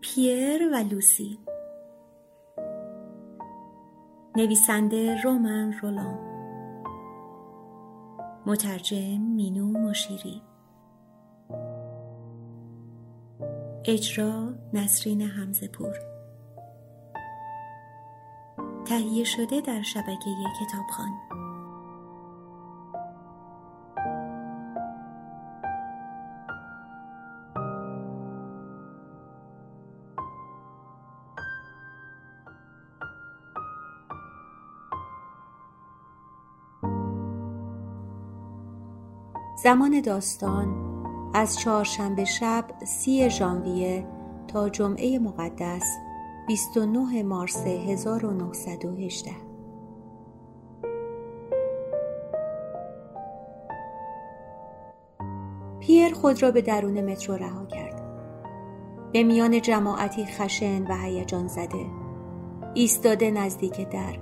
پیر و لوسی. نویسنده رومن رولان. مترجم مینو مشیری. اجرا نسرین همزپور تهیه شده در شبکه کتابخان زمان داستان از چهارشنبه شب سی ژانویه تا جمعه مقدس 29 مارس 1918 پیر خود را به درون مترو رها کرد. به میان جماعتی خشن و هیجان زده. ایستاده نزدیک در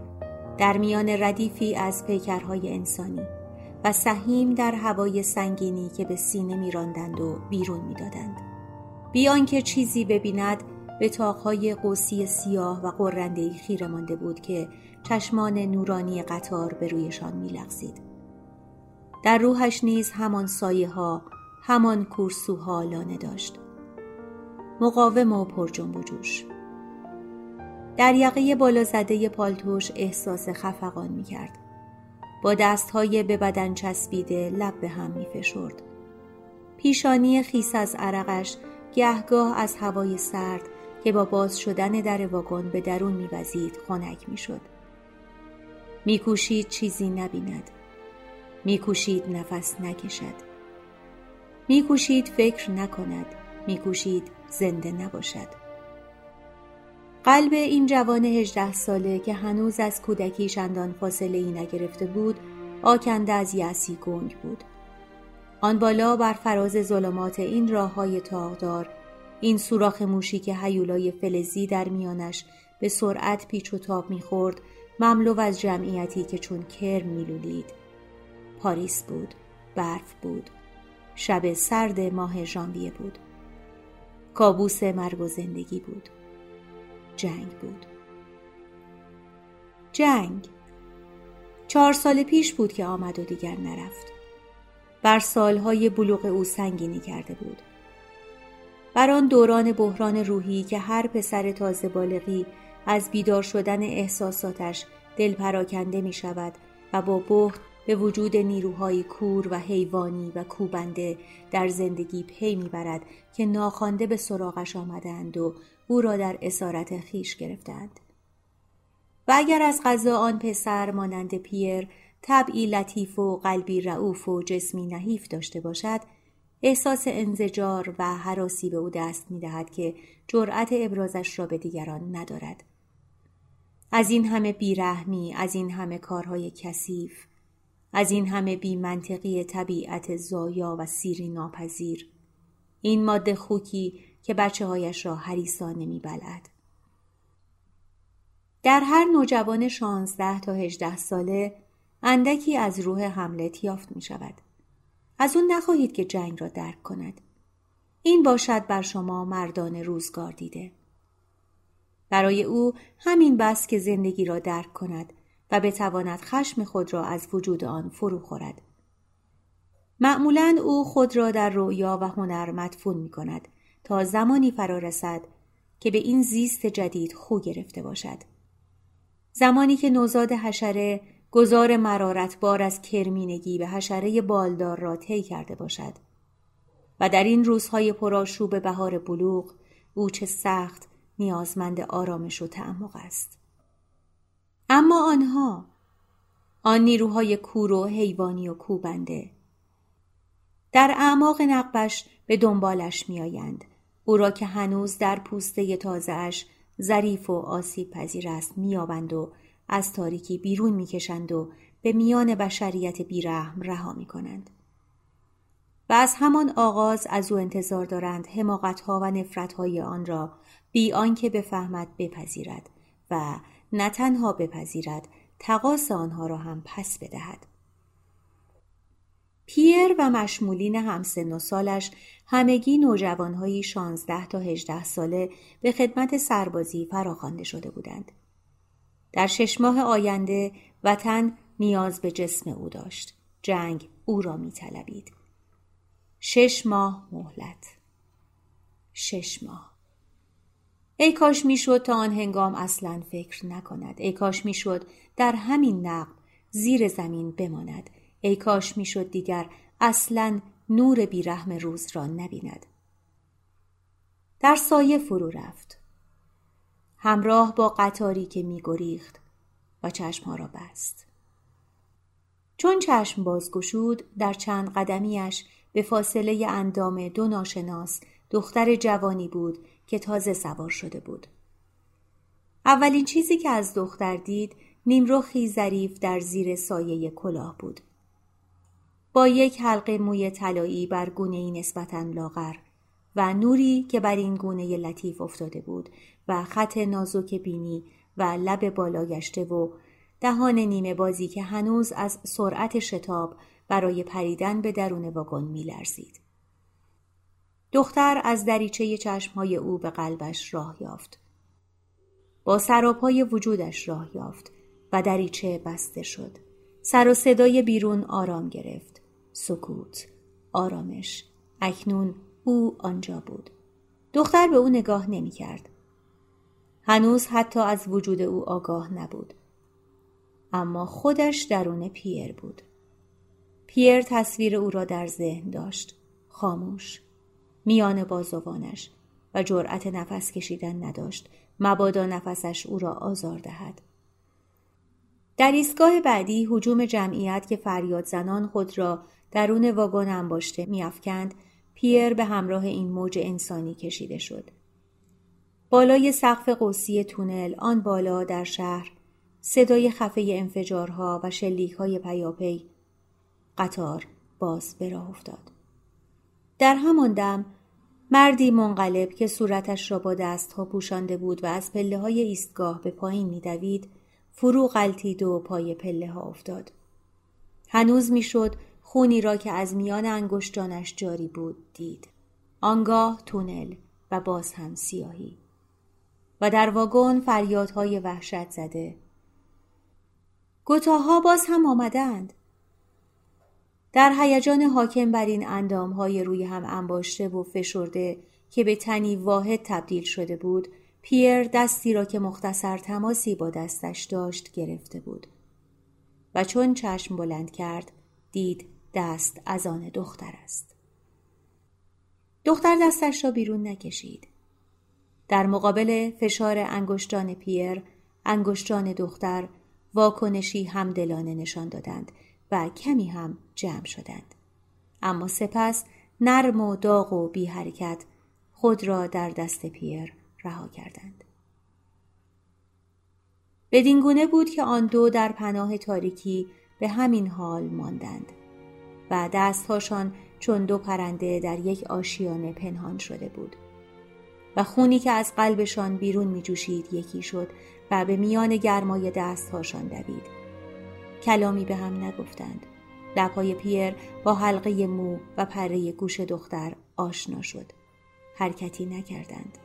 در میان ردیفی از پیکرهای انسانی. و سهیم در هوای سنگینی که به سینه میراندند و بیرون می‌دادند. بیان که چیزی ببیند به تاقهای قوسی سیاه و قرندهی خیره مانده بود که چشمان نورانی قطار به رویشان میلغزید. در روحش نیز همان سایه ها همان کورسوها لانه داشت. مقاوم و پر جنب و در یقه بالا زده پالتوش احساس خفقان می کرد. با دستهای به بدن چسبیده لب به هم می فشرد. پیشانی خیس از عرقش گهگاه از هوای سرد که با باز شدن در واگن به درون میوزید خنک می‌شد. میکوشید چیزی نبیند. میکوشید نفس نکشد. میکوشید فکر نکند. میکوشید زنده نباشد. قلب این جوان هجده ساله که هنوز از کودکی شندان فاصله ای نگرفته بود آکنده از یعصی گنگ بود. آن بالا بر فراز ظلمات این راه های تاغدار این سوراخ موشی که هیولای فلزی در میانش به سرعت پیچ و تاب می‌خورد مملو از جمعیتی که چون کرم میلولید. پاریس بود برف بود. شب سرد ماه ژانویه بود. کابوس مرگ و زندگی بود. جنگ بود. جنگ. چهار سال پیش بود که آمد و دیگر نرفت. بر سالهای بلوغ او سنگینی کرده بود. بر آن دوران بحران روحی که هر پسر تازه بالغی از بیدار شدن احساساتش دل پراکنده می شود و با بخت به وجود نیروهای کور و حیوانی و کوبنده در زندگی پی می‌برد که ناخوانده به سراغش آمدند و او را در اسارت خیش گرفتند و اگر از غذا آن پسر مانند پیر طبعی لطیف و قلبی رعوف و جسمی نحیف داشته باشد احساس انزجار و حراسی به او دست می دهد که جرأت ابرازش را به دیگران ندارد. از این همه بیرحمی، از این همه کارهای کثیف، از این همه بی منطقی طبیعت زایا و سیری ناپذیر، این ماده خوکی که بچه هایش را حریصان نمی بلد. در هر نوجوان شانزده تا هجده ساله اندکی از روح حملت یافت می شود. از اون نخواهید که جنگ را درک کند. این باشد بر شما مردان روزگار دیده. برای او همین بس که زندگی را درک کند و بتواند خشم خود را از وجود آن فرو خورد. معمولا او خود را در رویا و هنر مدفون می کند تا زمانی فرا رسد که به این زیست جدید خو گرفته باشد. زمانی که نوزاد حشره گذار مرارت بار از کرمینگی به حشره بالدار را طی کرده باشد و در این روزهای پرآشوب بهار بلوغ او چه سخت نیازمند آرامش و تعمق است اما آنها آن نیروهای کور و حیوانی و کوبنده در اعماق نقبش به دنبالش میآیند. او را که هنوز در پوسته تازهاش ظریف و آسیب پذیر است میابند و از تاریکی بیرون می‌کشند و به میان بشریت بیرحم رها می‌کنند. و از همان آغاز از او انتظار دارند حماقتها و نفرتهای آن را بی آنکه بفهمد بپذیرد و نه تنها بپذیرد تقاس آنها را هم پس بدهد پیر و مشمولین همسن و سالش همگی نوجوانهایی شانزده تا هجده ساله به خدمت سربازی فراخوانده شده بودند. در شش ماه آینده وطن نیاز به جسم او داشت. جنگ او را می طلبید. شش ماه مهلت. شش ماه. ای کاش می‌شد تا آن هنگام اصلا فکر نکند. ای کاش می‌شد در همین نقب زیر زمین بماند. ای کاش می‌شد دیگر اصلا نور بیرحم روز را نبیند. در سایه فرو رفت. همراه با قطاری که میگریخت و چشمها را بست. چون چشم باز گشود در چند قدمیش به فاصله اندام دو ناشناس دختر جوانی بود که تازه سوار شده بود. اولین چیزی که از دختر دید نیمرخی ظریف در زیر سایه کلاه بود. با یک حلقه موی طلایی بر گونه ای نسبتا لاغر و نوری که بر این گونه لطیف افتاده بود و خط نازک بینی و لب بالا گشته و دهان نیمه بازی که هنوز از سرعت شتاب برای پریدن به درون واگن میلرزید. دختر از دریچه چشمهای او به قلبش راه یافت. با سراپای وجودش راه یافت و دریچه بسته شد. سر و صدای بیرون آرام گرفت. سکوت. آرامش. اکنون او آنجا بود. دختر به او نگاه نمی کرد. هنوز حتی از وجود او آگاه نبود. اما خودش درون پیر بود. پیر تصویر او را در ذهن داشت. خاموش. میان بازوانش و جرأت نفس کشیدن نداشت. مبادا نفسش او را آزار دهد. در ایستگاه بعدی حجوم جمعیت که فریاد زنان خود را درون واگن انباشته میافکند پیر به همراه این موج انسانی کشیده شد. بالای سقف قوسی تونل آن بالا در شهر صدای خفه انفجارها و شلیک های پیاپی قطار باز به راه افتاد. در همان دم مردی منقلب که صورتش را با دستها پوشانده بود و از پله های ایستگاه به پایین میدوید فرو غلطید و پای پله ها افتاد. هنوز می‌شد خونی را که از میان انگشتانش جاری بود دید. آنگاه تونل و باز هم سیاهی. و در واگن فریادهای وحشت زده. گتاها باز هم آمدند. در هیجان حاکم بر این اندامهای روی هم انباشته و فشرده که به تنی واحد تبدیل شده بود پیر دستی را که مختصر تماسی با دستش داشت گرفته بود و چون چشم بلند کرد دید دست از آن دختر است. دختر دستش را بیرون نکشید. در مقابل فشار انگشتان پیر انگشتان دختر واکنشی همدلانه نشان دادند و کمی هم جمع شدند. اما سپس نرم و داغ و بی حرکت خود را در دست پیر رها کردند. بدین گونه بود که آن دو در پناه تاریکی به همین حال ماندند و دستهاشان چون دو پرنده در یک آشیانه پنهان شده بود و خونی که از قلبشان بیرون می جوشید یکی شد و به میان گرمای دستهاشان دوید. کلامی به هم نگفتند لبهای پیر با حلقه مو و پره گوش دختر آشنا شد حرکتی نکردند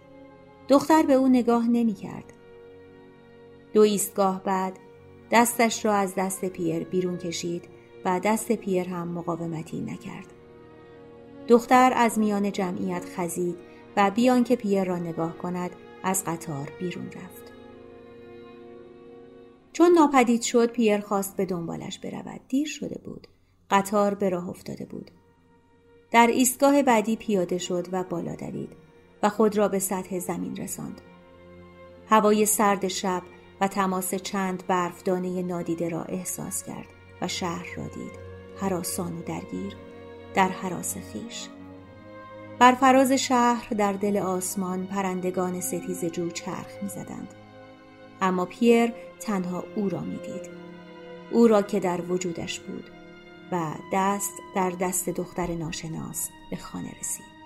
دختر به او نگاه نمی کرد. دو ایستگاه بعد دستش را از دست پیر بیرون کشید و دست پیر هم مقاومتی نکرد. دختر از میان جمعیت خزید و بیان که پیر را نگاه کند از قطار بیرون رفت. چون ناپدید شد پیر خواست به دنبالش برود. دیر شده بود. قطار به راه افتاده بود. در ایستگاه بعدی پیاده شد و بالا دوید. و خود را به سطح زمین رساند. هوای سرد شب و تماس چند برفدانه نادیده را احساس کرد و شهر را دید حراسان و درگیر در حراس خیش بر فراز شهر در دل آسمان پرندگان ستیز جو چرخ می‌زدند اما پیر تنها او را می‌دید. او را که در وجودش بود و دست در دست دختر ناشناس به خانه رسید.